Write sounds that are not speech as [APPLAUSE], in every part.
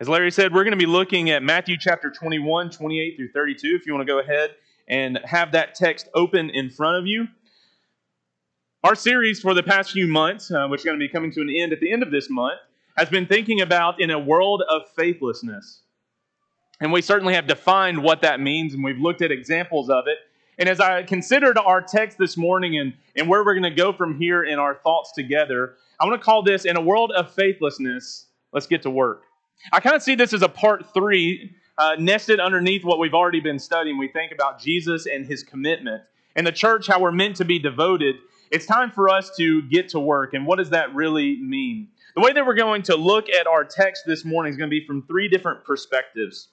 As Larry said, we're going to be looking at Matthew chapter 21, 28 through 32. If you want to go ahead and have that text open in front of you. Our series for the past few months, uh, which is going to be coming to an end at the end of this month, has been thinking about in a world of faithlessness. And we certainly have defined what that means, and we've looked at examples of it. And as I considered our text this morning and, and where we're going to go from here in our thoughts together, I want to call this In a World of Faithlessness, Let's Get to Work. I kind of see this as a part three, uh, nested underneath what we've already been studying. We think about Jesus and his commitment, and the church, how we're meant to be devoted. It's time for us to get to work. And what does that really mean? The way that we're going to look at our text this morning is going to be from three different perspectives.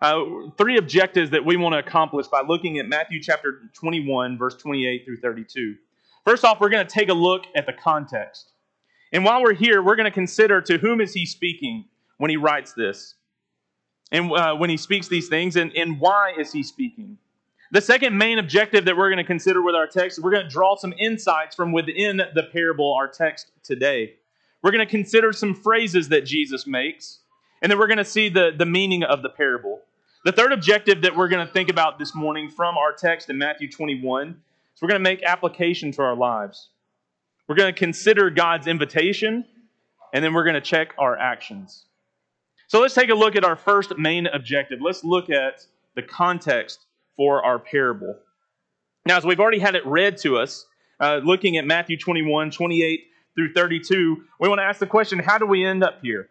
Uh, three objectives that we want to accomplish by looking at Matthew chapter 21, verse 28 through 32. First off, we're going to take a look at the context. And while we're here, we're going to consider to whom is he speaking when he writes this, and uh, when he speaks these things, and, and why is he speaking. The second main objective that we're going to consider with our text, we're going to draw some insights from within the parable, our text today. We're going to consider some phrases that Jesus makes, and then we're going to see the, the meaning of the parable. The third objective that we're going to think about this morning from our text in Matthew 21 is we're going to make application to our lives. We're going to consider God's invitation, and then we're going to check our actions. So let's take a look at our first main objective. Let's look at the context for our parable. Now, as we've already had it read to us, uh, looking at Matthew 21, 28 through 32, we want to ask the question how do we end up here?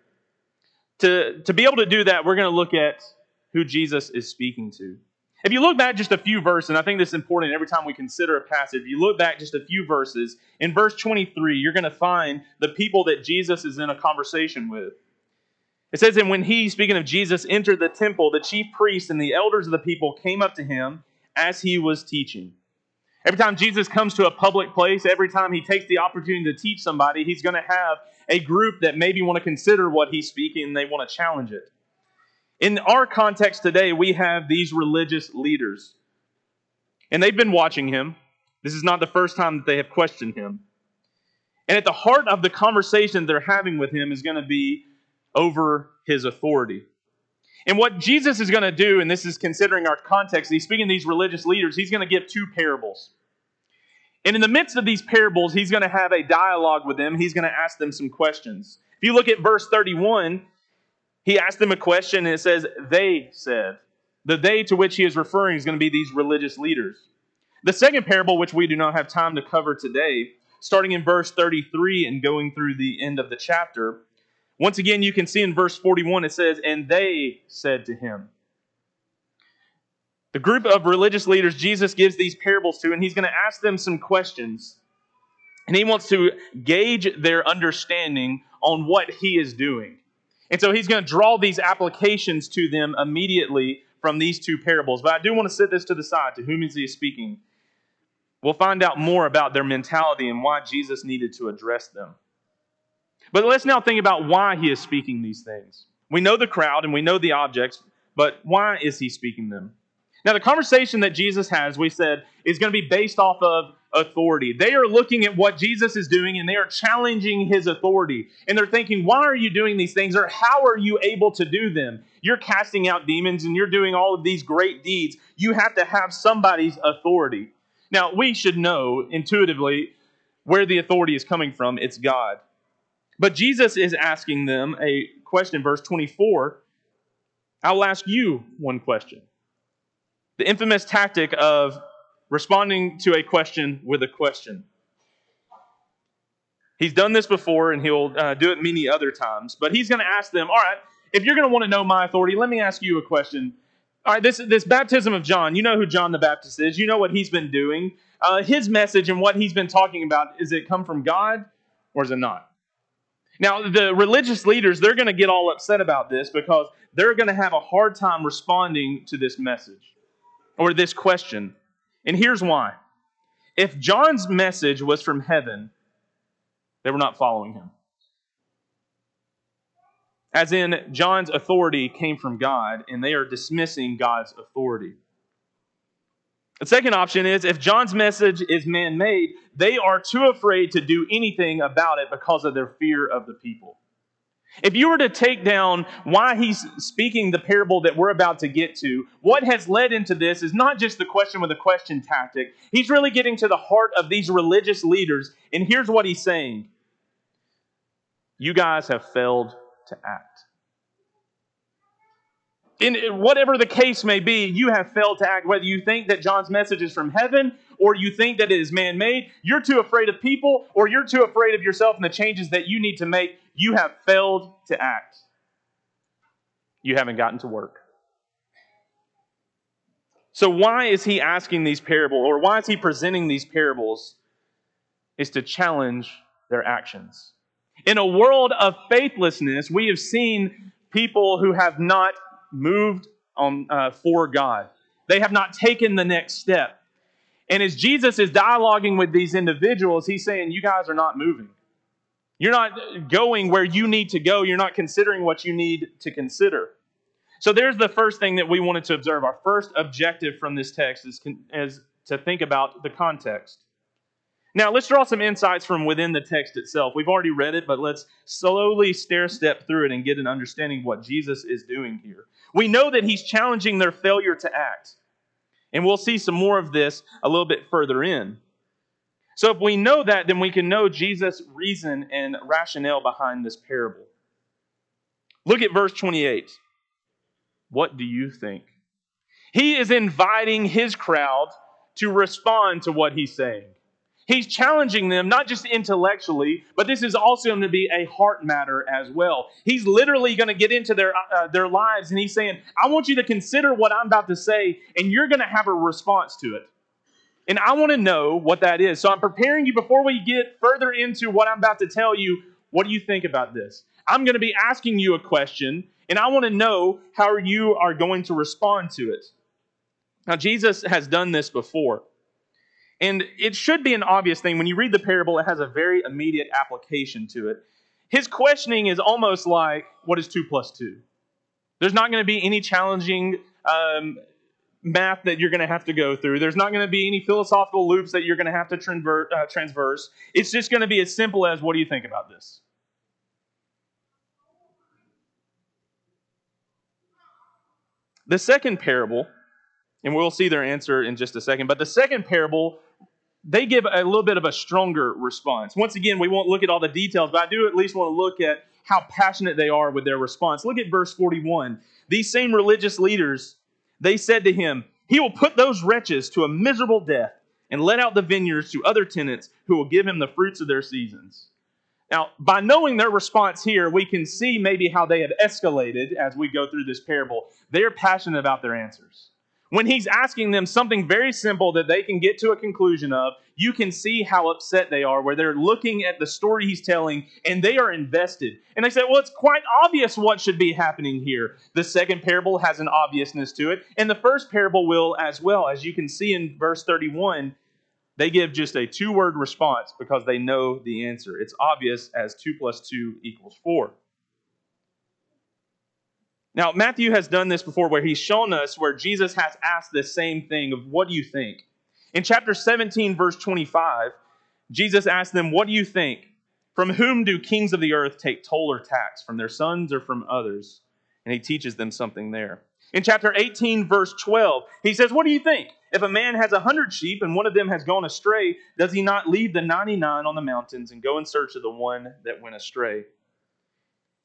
To, to be able to do that, we're going to look at who Jesus is speaking to. If you look back just a few verses, and I think this is important every time we consider a passage, if you look back just a few verses, in verse 23, you're going to find the people that Jesus is in a conversation with. It says, And when he, speaking of Jesus, entered the temple, the chief priests and the elders of the people came up to him as he was teaching. Every time Jesus comes to a public place, every time he takes the opportunity to teach somebody, he's going to have a group that maybe want to consider what he's speaking and they want to challenge it. In our context today, we have these religious leaders. And they've been watching him. This is not the first time that they have questioned him. And at the heart of the conversation they're having with him is going to be over his authority. And what Jesus is going to do, and this is considering our context, he's speaking to these religious leaders, he's going to give two parables. And in the midst of these parables, he's going to have a dialogue with them. He's going to ask them some questions. If you look at verse 31, he asked them a question, and it says, They said. The they to which he is referring is going to be these religious leaders. The second parable, which we do not have time to cover today, starting in verse 33 and going through the end of the chapter, once again, you can see in verse 41 it says, And they said to him. The group of religious leaders Jesus gives these parables to, and he's going to ask them some questions. And he wants to gauge their understanding on what he is doing. And so he's going to draw these applications to them immediately from these two parables. But I do want to set this to the side. To whom is he speaking? We'll find out more about their mentality and why Jesus needed to address them. But let's now think about why he is speaking these things. We know the crowd and we know the objects, but why is he speaking them? Now, the conversation that Jesus has, we said, is going to be based off of authority. They are looking at what Jesus is doing and they are challenging his authority. And they're thinking, why are you doing these things or how are you able to do them? You're casting out demons and you're doing all of these great deeds. You have to have somebody's authority. Now, we should know intuitively where the authority is coming from. It's God. But Jesus is asking them a question, verse 24. I'll ask you one question. The infamous tactic of responding to a question with a question. He's done this before and he'll uh, do it many other times, but he's going to ask them, All right, if you're going to want to know my authority, let me ask you a question. All right, this, this baptism of John, you know who John the Baptist is, you know what he's been doing. Uh, his message and what he's been talking about, is it come from God or is it not? Now, the religious leaders, they're going to get all upset about this because they're going to have a hard time responding to this message or this question. And here's why. If John's message was from heaven, they were not following him. As in, John's authority came from God, and they are dismissing God's authority. The second option is if John's message is man made, they are too afraid to do anything about it because of their fear of the people. If you were to take down why he's speaking the parable that we're about to get to, what has led into this is not just the question with a question tactic. He's really getting to the heart of these religious leaders. And here's what he's saying You guys have failed to act. In whatever the case may be, you have failed to act. Whether you think that John's message is from heaven or you think that it is man made, you're too afraid of people or you're too afraid of yourself and the changes that you need to make you have failed to act. You haven't gotten to work. So, why is he asking these parables, or why is he presenting these parables? Is to challenge their actions. In a world of faithlessness, we have seen people who have not moved on, uh, for God. They have not taken the next step. And as Jesus is dialoguing with these individuals, he's saying, You guys are not moving. You're not going where you need to go. You're not considering what you need to consider. So there's the first thing that we wanted to observe. Our first objective from this text is, is to think about the context. Now, let's draw some insights from within the text itself. We've already read it, but let's slowly stair step through it and get an understanding of what Jesus is doing here. We know that he's challenging their failure to act. And we'll see some more of this a little bit further in. So if we know that, then we can know Jesus' reason and rationale behind this parable. Look at verse 28. What do you think? He is inviting his crowd to respond to what he's saying. He's challenging them, not just intellectually, but this is also going to be a heart matter as well. He's literally going to get into their, uh, their lives and he's saying, I want you to consider what I'm about to say, and you're going to have a response to it. And I want to know what that is. So I'm preparing you before we get further into what I'm about to tell you. What do you think about this? I'm going to be asking you a question, and I want to know how you are going to respond to it. Now, Jesus has done this before. And it should be an obvious thing. When you read the parable, it has a very immediate application to it. His questioning is almost like, what is 2 plus 2? There's not going to be any challenging um, math that you're going to have to go through. There's not going to be any philosophical loops that you're going to have to transver- uh, transverse. It's just going to be as simple as what do you think about this? The second parable, and we'll see their answer in just a second, but the second parable, they give a little bit of a stronger response. Once again, we won't look at all the details, but I do at least want to look at how passionate they are with their response. Look at verse 41. These same religious leaders they said to him, He will put those wretches to a miserable death and let out the vineyards to other tenants who will give him the fruits of their seasons. Now, by knowing their response here, we can see maybe how they have escalated as we go through this parable. They're passionate about their answers. When he's asking them something very simple that they can get to a conclusion of, you can see how upset they are, where they're looking at the story he's telling and they are invested. And they say, well, it's quite obvious what should be happening here. The second parable has an obviousness to it, and the first parable will as well. As you can see in verse 31, they give just a two word response because they know the answer. It's obvious as 2 plus 2 equals 4. Now, Matthew has done this before where he's shown us where Jesus has asked the same thing of what do you think? In chapter 17, verse 25, Jesus asked them, What do you think? From whom do kings of the earth take toll or tax? From their sons or from others? And he teaches them something there. In chapter 18, verse 12, he says, What do you think? If a man has a hundred sheep and one of them has gone astray, does he not leave the 99 on the mountains and go in search of the one that went astray?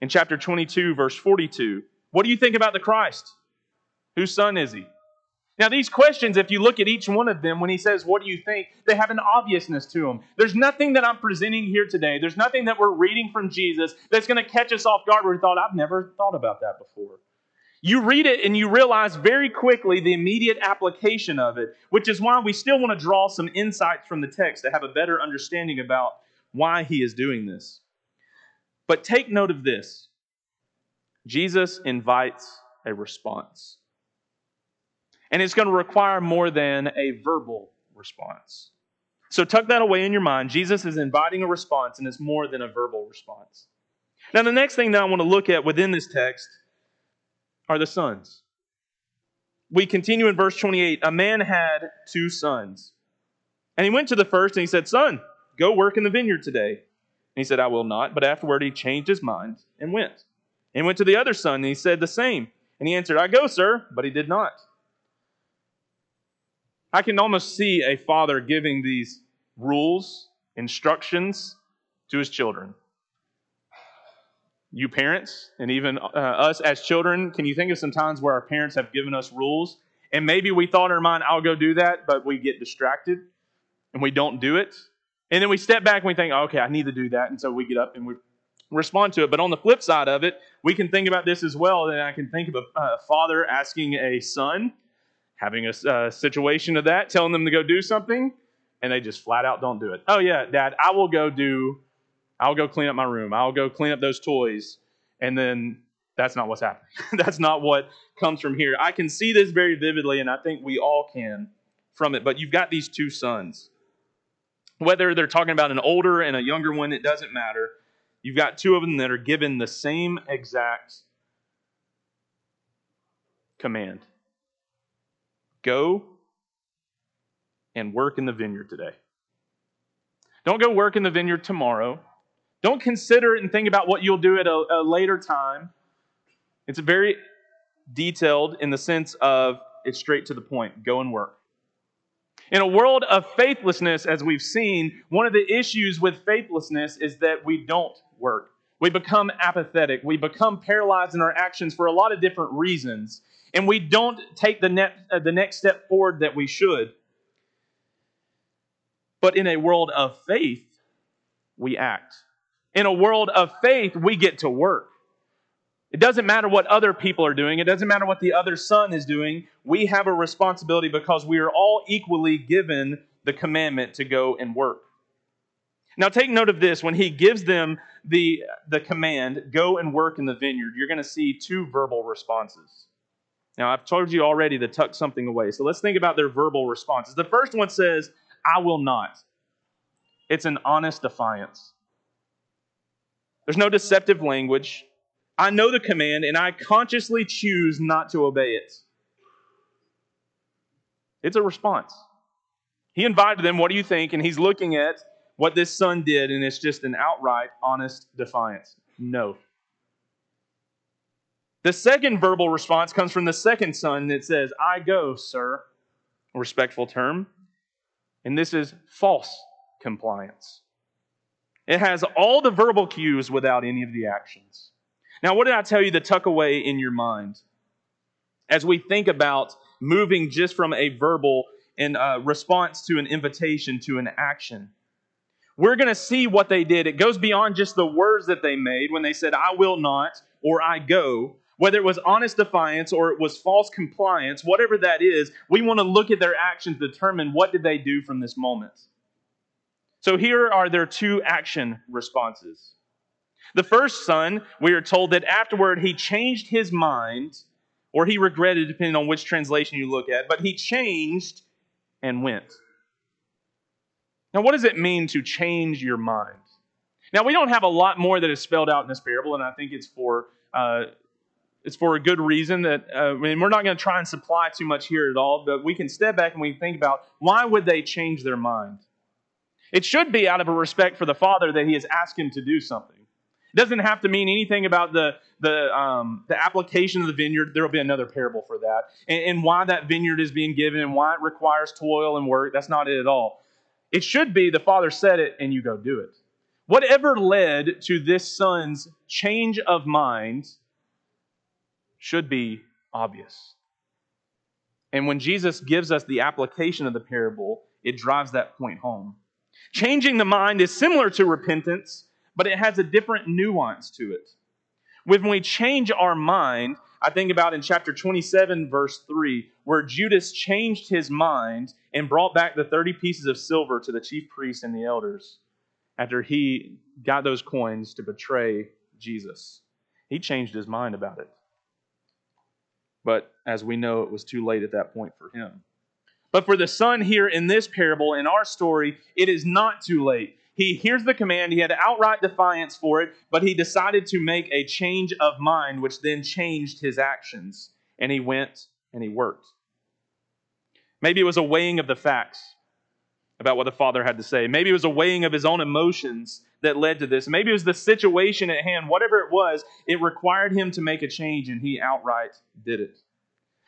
In chapter 22, verse 42, what do you think about the Christ? Whose son is he? Now, these questions, if you look at each one of them, when he says, What do you think? they have an obviousness to them. There's nothing that I'm presenting here today. There's nothing that we're reading from Jesus that's going to catch us off guard where we thought, I've never thought about that before. You read it and you realize very quickly the immediate application of it, which is why we still want to draw some insights from the text to have a better understanding about why he is doing this. But take note of this Jesus invites a response. And it's going to require more than a verbal response. So tuck that away in your mind. Jesus is inviting a response, and it's more than a verbal response. Now, the next thing that I want to look at within this text are the sons. We continue in verse 28. A man had two sons. And he went to the first and he said, Son, go work in the vineyard today. he said, I will not. But afterward, he changed his mind and went. And went to the other son, and he said the same. And he answered, I go, sir. But he did not. I can almost see a father giving these rules, instructions to his children. You parents, and even uh, us as children, can you think of some times where our parents have given us rules? And maybe we thought in our mind, I'll go do that, but we get distracted and we don't do it. And then we step back and we think, oh, okay, I need to do that. And so we get up and we respond to it. But on the flip side of it, we can think about this as well. And I can think of a, a father asking a son, having a uh, situation of that, telling them to go do something, and they just flat out don't do it. Oh, yeah, dad, I will go do, I'll go clean up my room. I'll go clean up those toys. And then that's not what's happening. [LAUGHS] that's not what comes from here. I can see this very vividly, and I think we all can from it. But you've got these two sons. Whether they're talking about an older and a younger one, it doesn't matter. You've got two of them that are given the same exact command go and work in the vineyard today. Don't go work in the vineyard tomorrow. Don't consider it and think about what you'll do at a, a later time. It's very detailed in the sense of it's straight to the point go and work. In a world of faithlessness, as we've seen, one of the issues with faithlessness is that we don't work. We become apathetic. We become paralyzed in our actions for a lot of different reasons. And we don't take the, net, uh, the next step forward that we should. But in a world of faith, we act. In a world of faith, we get to work. It doesn't matter what other people are doing, it doesn't matter what the other son is doing. We have a responsibility because we are all equally given the commandment to go and work. Now, take note of this. When he gives them the, the command, go and work in the vineyard, you're going to see two verbal responses. Now, I've told you already to tuck something away. So let's think about their verbal responses. The first one says, I will not. It's an honest defiance. There's no deceptive language. I know the command and I consciously choose not to obey it. It's a response. He invited them, What do you think? And he's looking at what this son did, and it's just an outright, honest defiance. No. The second verbal response comes from the second son that says, I go, sir. Respectful term. And this is false compliance. It has all the verbal cues without any of the actions. Now, what did I tell you to tuck away in your mind? As we think about moving just from a verbal and uh, response to an invitation to an action, we're going to see what they did. It goes beyond just the words that they made when they said, I will not or I go. Whether it was honest defiance or it was false compliance, whatever that is, we want to look at their actions to determine what did they do from this moment. So here are their two action responses. The first son, we are told that afterward he changed his mind, or he regretted, depending on which translation you look at, but he changed and went. Now, what does it mean to change your mind? Now, we don't have a lot more that is spelled out in this parable, and I think it's for uh, it's for a good reason. That uh, I mean, we're not going to try and supply too much here at all, but we can step back and we think about why would they change their mind? It should be out of a respect for the Father that He has asked him to do something. It doesn't have to mean anything about the the um, the application of the vineyard. There will be another parable for that, and, and why that vineyard is being given, and why it requires toil and work. That's not it at all. It should be the Father said it and you go do it. Whatever led to this son's change of mind should be obvious. And when Jesus gives us the application of the parable, it drives that point home. Changing the mind is similar to repentance, but it has a different nuance to it. When we change our mind, I think about in chapter 27, verse 3, where Judas changed his mind and brought back the 30 pieces of silver to the chief priests and the elders after he got those coins to betray Jesus. He changed his mind about it. But as we know, it was too late at that point for him. But for the son here in this parable, in our story, it is not too late. He hears the command, he had outright defiance for it, but he decided to make a change of mind, which then changed his actions. And he went and he worked. Maybe it was a weighing of the facts about what the father had to say. Maybe it was a weighing of his own emotions that led to this. Maybe it was the situation at hand, whatever it was, it required him to make a change, and he outright did it.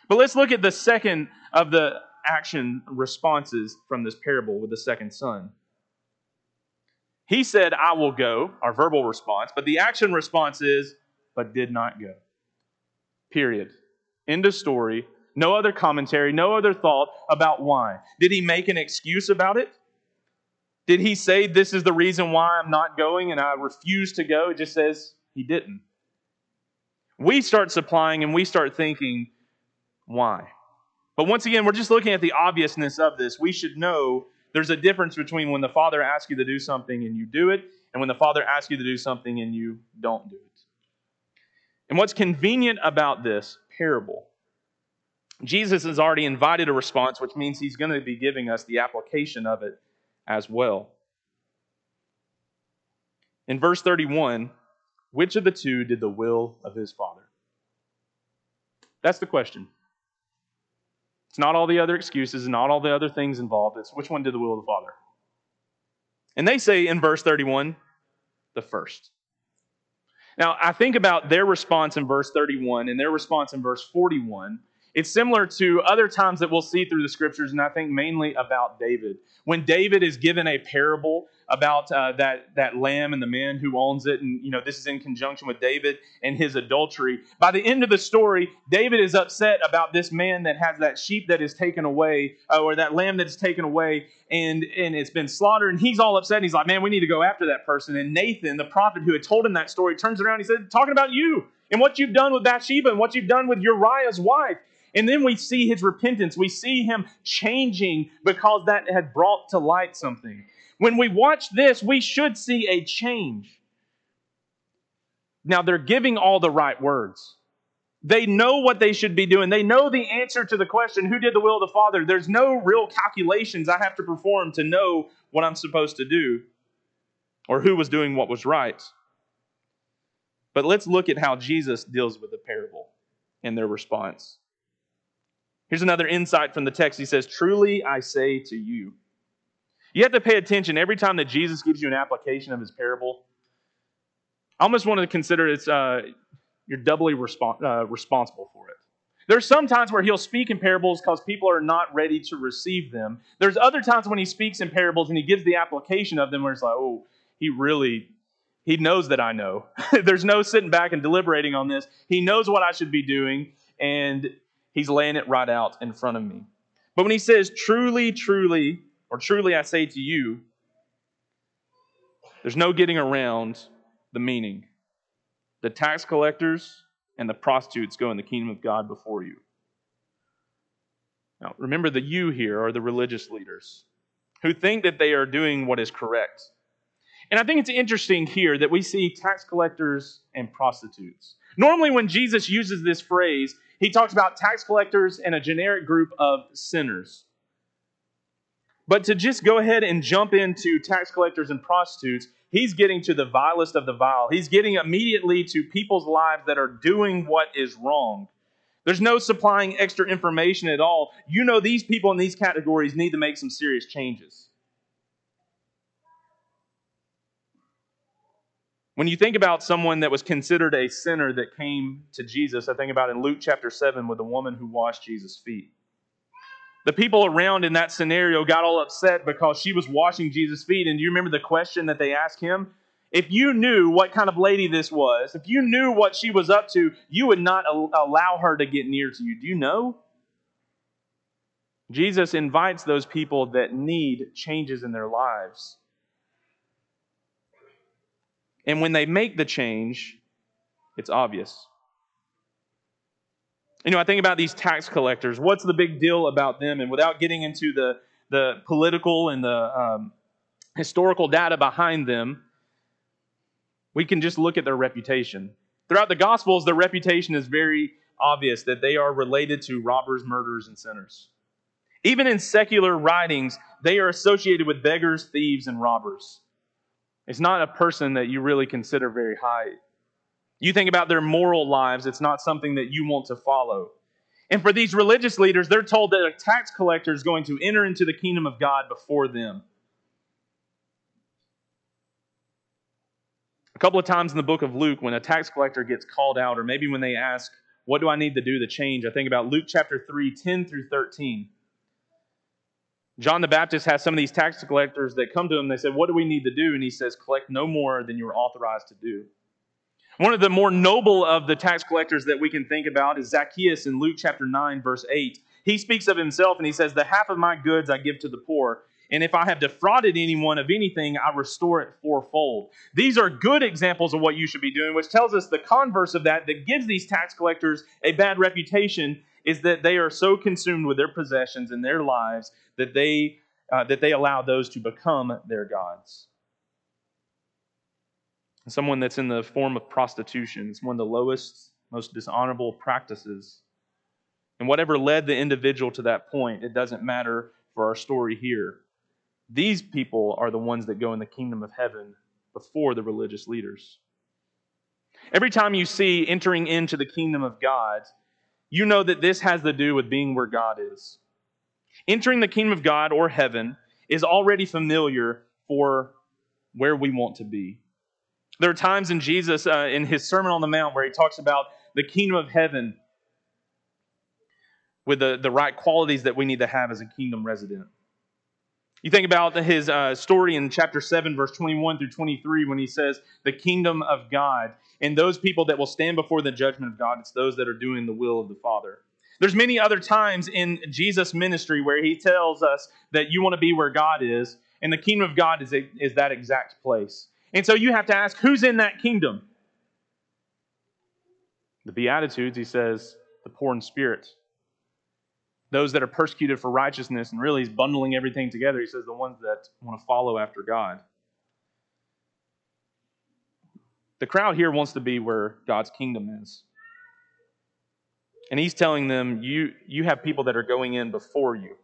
But let's look at the second of the action responses from this parable with the second son. He said, I will go, our verbal response, but the action response is, but did not go. Period. End of story. No other commentary, no other thought about why. Did he make an excuse about it? Did he say, This is the reason why I'm not going and I refuse to go? It just says he didn't. We start supplying and we start thinking, Why? But once again, we're just looking at the obviousness of this. We should know there's a difference between when the Father asks you to do something and you do it, and when the Father asks you to do something and you don't do it. And what's convenient about this parable, Jesus has already invited a response, which means he's going to be giving us the application of it as well. In verse 31, which of the two did the will of his Father? That's the question. It's not all the other excuses not all the other things involved. It's which one did the will of the Father? And they say in verse 31, the first. Now, I think about their response in verse 31 and their response in verse 41. It's similar to other times that we'll see through the scriptures, and I think mainly about David. When David is given a parable about uh, that, that lamb and the man who owns it, and you know this is in conjunction with David and his adultery. By the end of the story, David is upset about this man that has that sheep that is taken away, uh, or that lamb that is taken away, and and it's been slaughtered, and he's all upset. And he's like, "Man, we need to go after that person." And Nathan, the prophet who had told him that story, turns around. And he said, "Talking about you." And what you've done with Bathsheba and what you've done with Uriah's wife. And then we see his repentance. We see him changing because that had brought to light something. When we watch this, we should see a change. Now, they're giving all the right words. They know what they should be doing. They know the answer to the question, Who did the will of the Father? There's no real calculations I have to perform to know what I'm supposed to do or who was doing what was right. But let's look at how Jesus deals with the parable and their response. Here's another insight from the text. He says, Truly I say to you. You have to pay attention every time that Jesus gives you an application of his parable. I almost want to consider it's uh, you're doubly uh, responsible for it. There's some times where he'll speak in parables because people are not ready to receive them. There's other times when he speaks in parables and he gives the application of them where it's like, oh, he really, he knows that I know. [LAUGHS] There's no sitting back and deliberating on this. He knows what I should be doing, and He's laying it right out in front of me. But when he says, truly, truly, or truly I say to you, there's no getting around the meaning. The tax collectors and the prostitutes go in the kingdom of God before you. Now, remember the you here are the religious leaders who think that they are doing what is correct. And I think it's interesting here that we see tax collectors and prostitutes. Normally, when Jesus uses this phrase, he talks about tax collectors and a generic group of sinners. But to just go ahead and jump into tax collectors and prostitutes, he's getting to the vilest of the vile. He's getting immediately to people's lives that are doing what is wrong. There's no supplying extra information at all. You know, these people in these categories need to make some serious changes. When you think about someone that was considered a sinner that came to Jesus, I think about in Luke chapter 7 with the woman who washed Jesus' feet. The people around in that scenario got all upset because she was washing Jesus' feet. And do you remember the question that they asked him? If you knew what kind of lady this was, if you knew what she was up to, you would not allow her to get near to you. Do you know? Jesus invites those people that need changes in their lives and when they make the change, it's obvious. You know, I think about these tax collectors. What's the big deal about them? And without getting into the, the political and the um, historical data behind them, we can just look at their reputation. Throughout the Gospels, their reputation is very obvious that they are related to robbers, murderers, and sinners. Even in secular writings, they are associated with beggars, thieves, and robbers. It's not a person that you really consider very high. You think about their moral lives, it's not something that you want to follow. And for these religious leaders, they're told that a tax collector is going to enter into the kingdom of God before them. A couple of times in the book of Luke, when a tax collector gets called out, or maybe when they ask, What do I need to do to change? I think about Luke chapter 3, 10 through 13. John the Baptist has some of these tax collectors that come to him. They said, What do we need to do? And he says, Collect no more than you are authorized to do. One of the more noble of the tax collectors that we can think about is Zacchaeus in Luke chapter 9, verse 8. He speaks of himself and he says, The half of my goods I give to the poor, and if I have defrauded anyone of anything, I restore it fourfold. These are good examples of what you should be doing, which tells us the converse of that that gives these tax collectors a bad reputation is that they are so consumed with their possessions and their lives that they, uh, that they allow those to become their gods. Someone that's in the form of prostitution is one of the lowest, most dishonorable practices. And whatever led the individual to that point, it doesn't matter for our story here. These people are the ones that go in the kingdom of heaven before the religious leaders. Every time you see entering into the kingdom of God, you know that this has to do with being where God is. Entering the kingdom of God or heaven is already familiar for where we want to be. There are times in Jesus, uh, in his Sermon on the Mount, where he talks about the kingdom of heaven with the, the right qualities that we need to have as a kingdom resident. You think about his uh, story in chapter 7, verse 21 through 23, when he says, The kingdom of God. And those people that will stand before the judgment of God, it's those that are doing the will of the Father. There's many other times in Jesus' ministry where he tells us that you want to be where God is, and the kingdom of God is, a, is that exact place. And so you have to ask, who's in that kingdom? The Beatitudes, he says, the poor in spirit, those that are persecuted for righteousness, and really he's bundling everything together. He says the ones that want to follow after God. The crowd here wants to be where God's kingdom is. And he's telling them, you, you have people that are going in before you.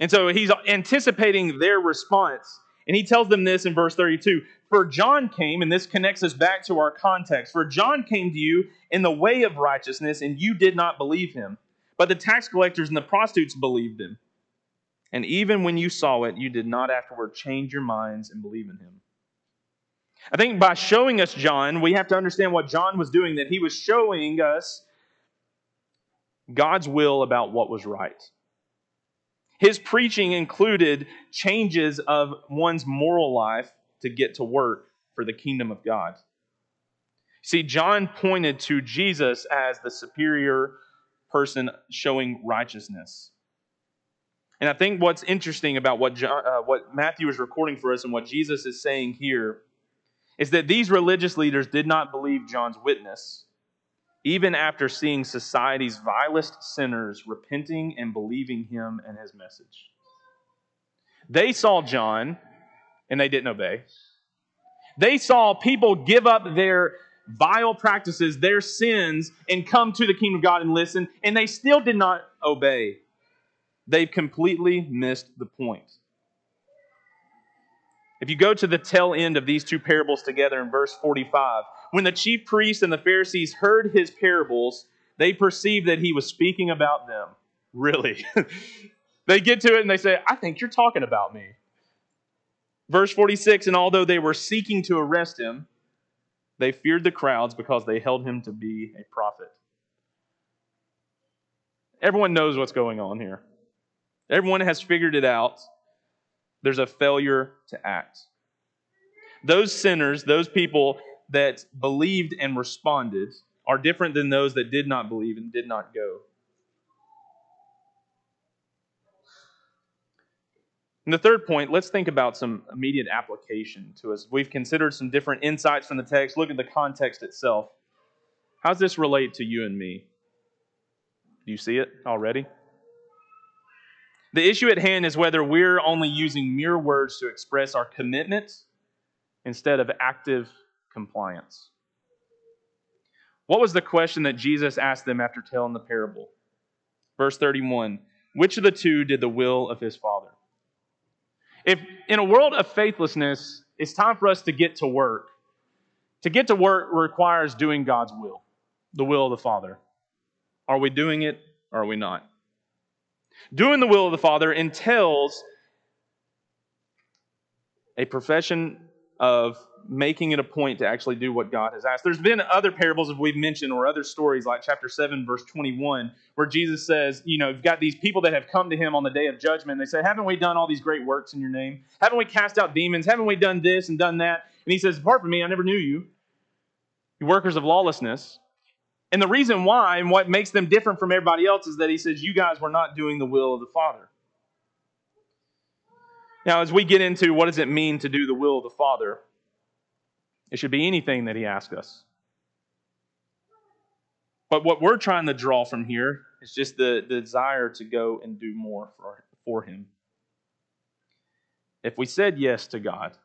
And so he's anticipating their response. And he tells them this in verse 32 For John came, and this connects us back to our context. For John came to you in the way of righteousness, and you did not believe him. But the tax collectors and the prostitutes believed him. And even when you saw it, you did not afterward change your minds and believe in him. I think by showing us John, we have to understand what John was doing, that he was showing us God's will about what was right. His preaching included changes of one's moral life to get to work for the kingdom of God. See, John pointed to Jesus as the superior person showing righteousness. And I think what's interesting about what, John, uh, what Matthew is recording for us and what Jesus is saying here is that these religious leaders did not believe John's witness, even after seeing society's vilest sinners repenting and believing him and his message. They saw John and they didn't obey. They saw people give up their vile practices, their sins, and come to the kingdom of God and listen, and they still did not obey. They've completely missed the point. If you go to the tail end of these two parables together in verse 45, when the chief priests and the Pharisees heard his parables, they perceived that he was speaking about them. Really. [LAUGHS] they get to it and they say, I think you're talking about me. Verse 46 And although they were seeking to arrest him, they feared the crowds because they held him to be a prophet. Everyone knows what's going on here. Everyone has figured it out. There's a failure to act. Those sinners, those people that believed and responded, are different than those that did not believe and did not go. And the third point, let's think about some immediate application to us. We've considered some different insights from the text. Look at the context itself. How does this relate to you and me? Do you see it already? The issue at hand is whether we're only using mere words to express our commitment instead of active compliance. What was the question that Jesus asked them after telling the parable? Verse 31 Which of the two did the will of his father? If in a world of faithlessness, it's time for us to get to work. To get to work requires doing God's will, the will of the Father. Are we doing it or are we not? Doing the will of the Father entails a profession of making it a point to actually do what God has asked. There's been other parables that we've mentioned or other stories like chapter 7 verse 21 where Jesus says, you know, you've got these people that have come to him on the day of judgment. They say, "Haven't we done all these great works in your name? Haven't we cast out demons? Haven't we done this and done that?" And he says, "Apart from me, I never knew you. You workers of lawlessness." And the reason why and what makes them different from everybody else is that he says, "You guys were not doing the will of the Father." Now, as we get into what does it mean to do the will of the Father, it should be anything that He asks us. But what we're trying to draw from here is just the, the desire to go and do more for, for Him. If we said yes to God,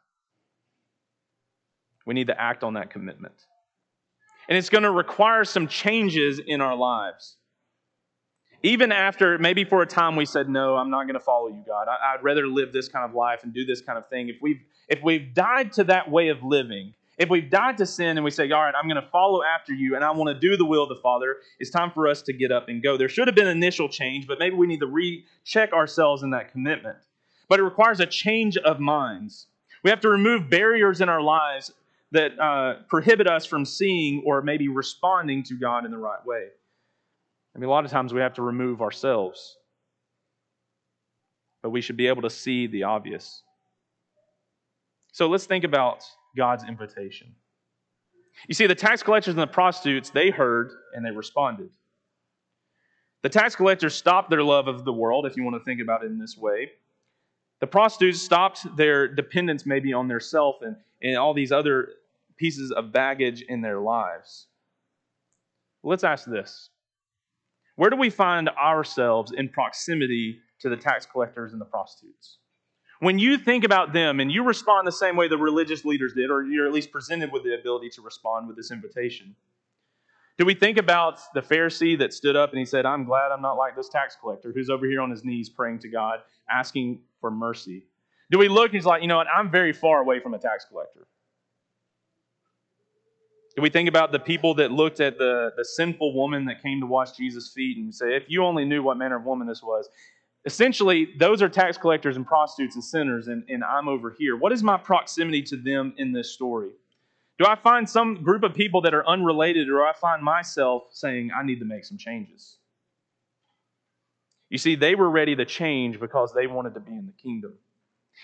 we need to act on that commitment. And it's going to require some changes in our lives. Even after, maybe for a time we said, No, I'm not going to follow you, God. I, would rather live this kind of life and do this kind of thing. If we've, if we've died to that way of living, if we've died to sin and we say, All right, I'm going to follow after you and I want to do the will of the Father, it's time for us to get up and go. There should have been initial change, but maybe we need to recheck ourselves in that commitment. But it requires a change of minds. We have to remove barriers in our lives that uh, prohibit us from seeing or maybe responding to God in the right way. I mean, a lot of times we have to remove ourselves, but we should be able to see the obvious. So let's think about God's invitation. You see, the tax collectors and the prostitutes, they heard and they responded. The tax collectors stopped their love of the world, if you want to think about it in this way. The prostitutes stopped their dependence maybe on their self and, and all these other pieces of baggage in their lives. Let's ask this where do we find ourselves in proximity to the tax collectors and the prostitutes? When you think about them and you respond the same way the religious leaders did, or you're at least presented with the ability to respond with this invitation, do we think about the Pharisee that stood up and he said, I'm glad I'm not like this tax collector who's over here on his knees praying to God, asking for mercy? Do we look and he's like, you know what, I'm very far away from a tax collector? Do we think about the people that looked at the, the sinful woman that came to wash Jesus' feet and say, if you only knew what manner of woman this was? Essentially, those are tax collectors and prostitutes and sinners, and, and I'm over here. What is my proximity to them in this story? Do I find some group of people that are unrelated, or I find myself saying, I need to make some changes? You see, they were ready to change because they wanted to be in the kingdom.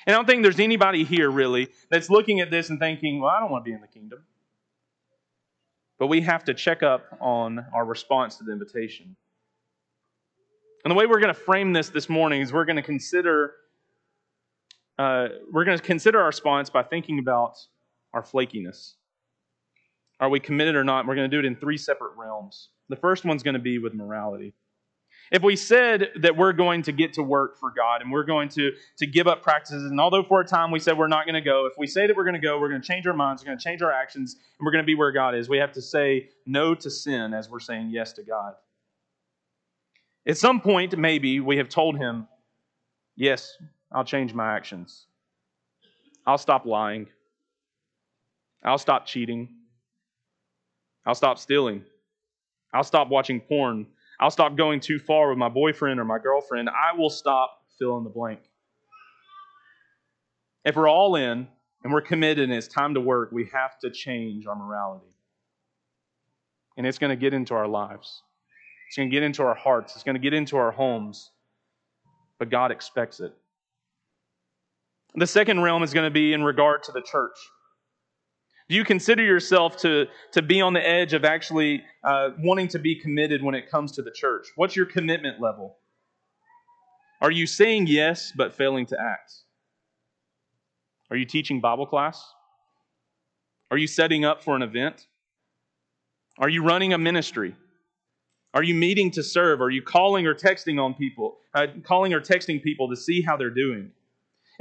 And I don't think there's anybody here really that's looking at this and thinking, well, I don't want to be in the kingdom. But we have to check up on our response to the invitation. And the way we're going to frame this this morning is we're going to consider uh, we're going to consider our response by thinking about our flakiness. Are we committed or not? We're going to do it in three separate realms. The first one's going to be with morality. If we said that we're going to get to work for God and we're going to, to give up practices, and although for a time we said we're not going to go, if we say that we're going to go, we're going to change our minds, we're going to change our actions, and we're going to be where God is, we have to say no to sin as we're saying yes to God. At some point, maybe we have told him, Yes, I'll change my actions. I'll stop lying. I'll stop cheating. I'll stop stealing. I'll stop watching porn. I'll stop going too far with my boyfriend or my girlfriend. I will stop fill in the blank. If we're all in and we're committed and it's time to work, we have to change our morality. And it's going to get into our lives, it's going to get into our hearts, it's going to get into our homes. But God expects it. The second realm is going to be in regard to the church. Do you consider yourself to, to be on the edge of actually uh, wanting to be committed when it comes to the church? What's your commitment level? Are you saying yes but failing to act? Are you teaching Bible class? Are you setting up for an event? Are you running a ministry? Are you meeting to serve? Are you calling or texting on people, uh, calling or texting people to see how they're doing?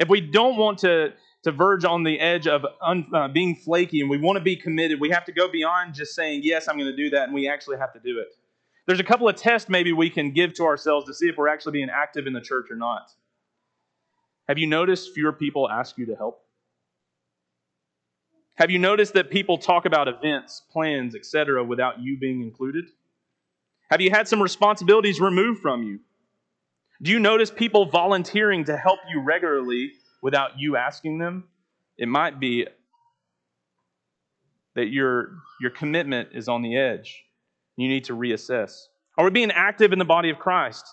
If we don't want to to verge on the edge of un, uh, being flaky and we want to be committed, we have to go beyond just saying, Yes, I'm going to do that, and we actually have to do it. There's a couple of tests maybe we can give to ourselves to see if we're actually being active in the church or not. Have you noticed fewer people ask you to help? Have you noticed that people talk about events, plans, etc., without you being included? Have you had some responsibilities removed from you? Do you notice people volunteering to help you regularly without you asking them, it might be that your, your commitment is on the edge. You need to reassess. Are we being active in the body of Christ?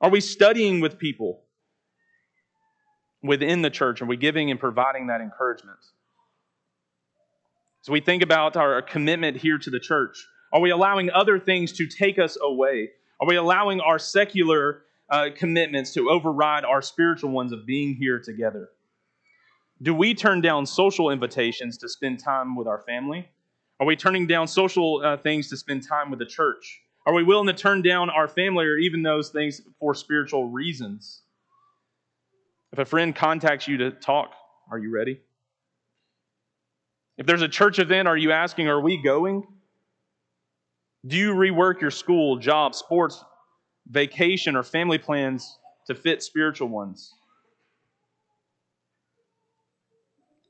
Are we studying with people within the church? Are we giving and providing that encouragement? As we think about our commitment here to the church, are we allowing other things to take us away? Are we allowing our secular uh, commitments to override our spiritual ones of being here together? Do we turn down social invitations to spend time with our family? Are we turning down social uh, things to spend time with the church? Are we willing to turn down our family or even those things for spiritual reasons? If a friend contacts you to talk, are you ready? If there's a church event, are you asking, are we going? Do you rework your school, job, sports, vacation, or family plans to fit spiritual ones?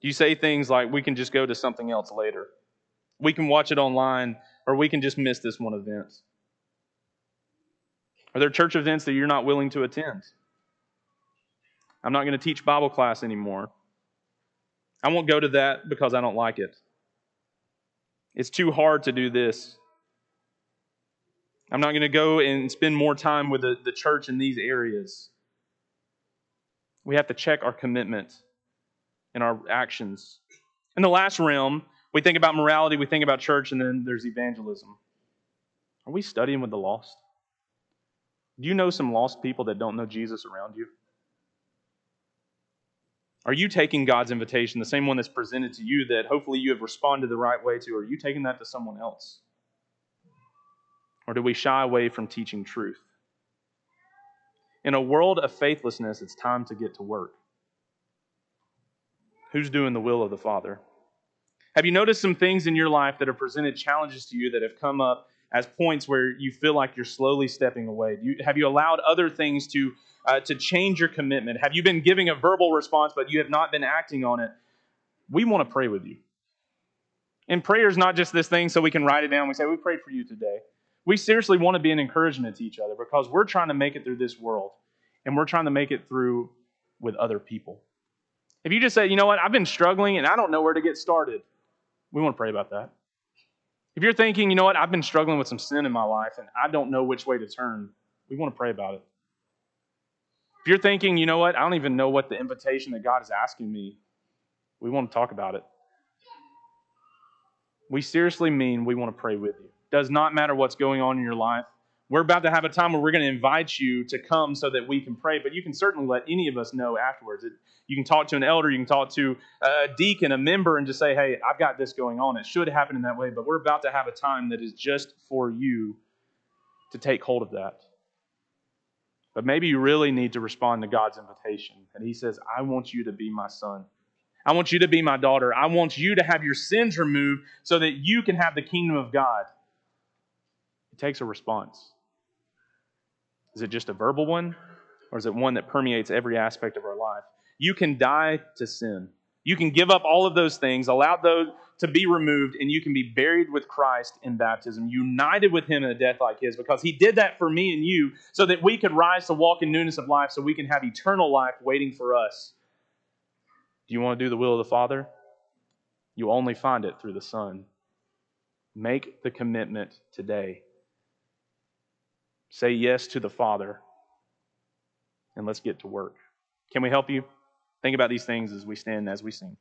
You say things like, we can just go to something else later? We can watch it online, or we can just miss this one event? Are there church events that you're not willing to attend? I'm not going to teach Bible class anymore. I won't go to that because I don't like it. It's too hard to do this. I'm not going to go and spend more time with the, the church in these areas. We have to check our commitment and our actions. In the last realm, we think about morality, we think about church, and then there's evangelism. Are we studying with the lost? Do you know some lost people that don't know Jesus around you? Are you taking God's invitation, the same one that's presented to you that hopefully you have responded the right way to? Are you taking that to someone else? Or do we shy away from teaching truth? In a world of faithlessness, it's time to get to work. Who's doing the will of the Father? Have you noticed some things in your life that have presented challenges to you that have come up as points where you feel like you're slowly stepping away? You, have you allowed other things to, uh, to change your commitment? Have you been giving a verbal response, but you have not been acting on it? We want to pray with you. And prayer is not just this thing so we can write it down. We say, We prayed for you today. We seriously want to be an encouragement to each other because we're trying to make it through this world and we're trying to make it through with other people. If you just say, you know what, I've been struggling and I don't know where to get started, we want to pray about that. If you're thinking, you know what, I've been struggling with some sin in my life and I don't know which way to turn, we want to pray about it. If you're thinking, you know what, I don't even know what the invitation that God is asking me, we want to talk about it. We seriously mean we want to pray with you. Does not matter what's going on in your life. We're about to have a time where we're going to invite you to come so that we can pray, but you can certainly let any of us know afterwards. It, you can talk to an elder, you can talk to a deacon, a member, and just say, hey, I've got this going on. It should happen in that way, but we're about to have a time that is just for you to take hold of that. But maybe you really need to respond to God's invitation. And He says, I want you to be my son. I want you to be my daughter. I want you to have your sins removed so that you can have the kingdom of God. Takes a response. Is it just a verbal one, or is it one that permeates every aspect of our life? You can die to sin. You can give up all of those things, allow those to be removed, and you can be buried with Christ in baptism, united with Him in a death like His, because He did that for me and you so that we could rise to walk in newness of life, so we can have eternal life waiting for us. Do you want to do the will of the Father? You only find it through the Son. Make the commitment today. Say yes to the Father, and let's get to work. Can we help you? Think about these things as we stand, as we sing.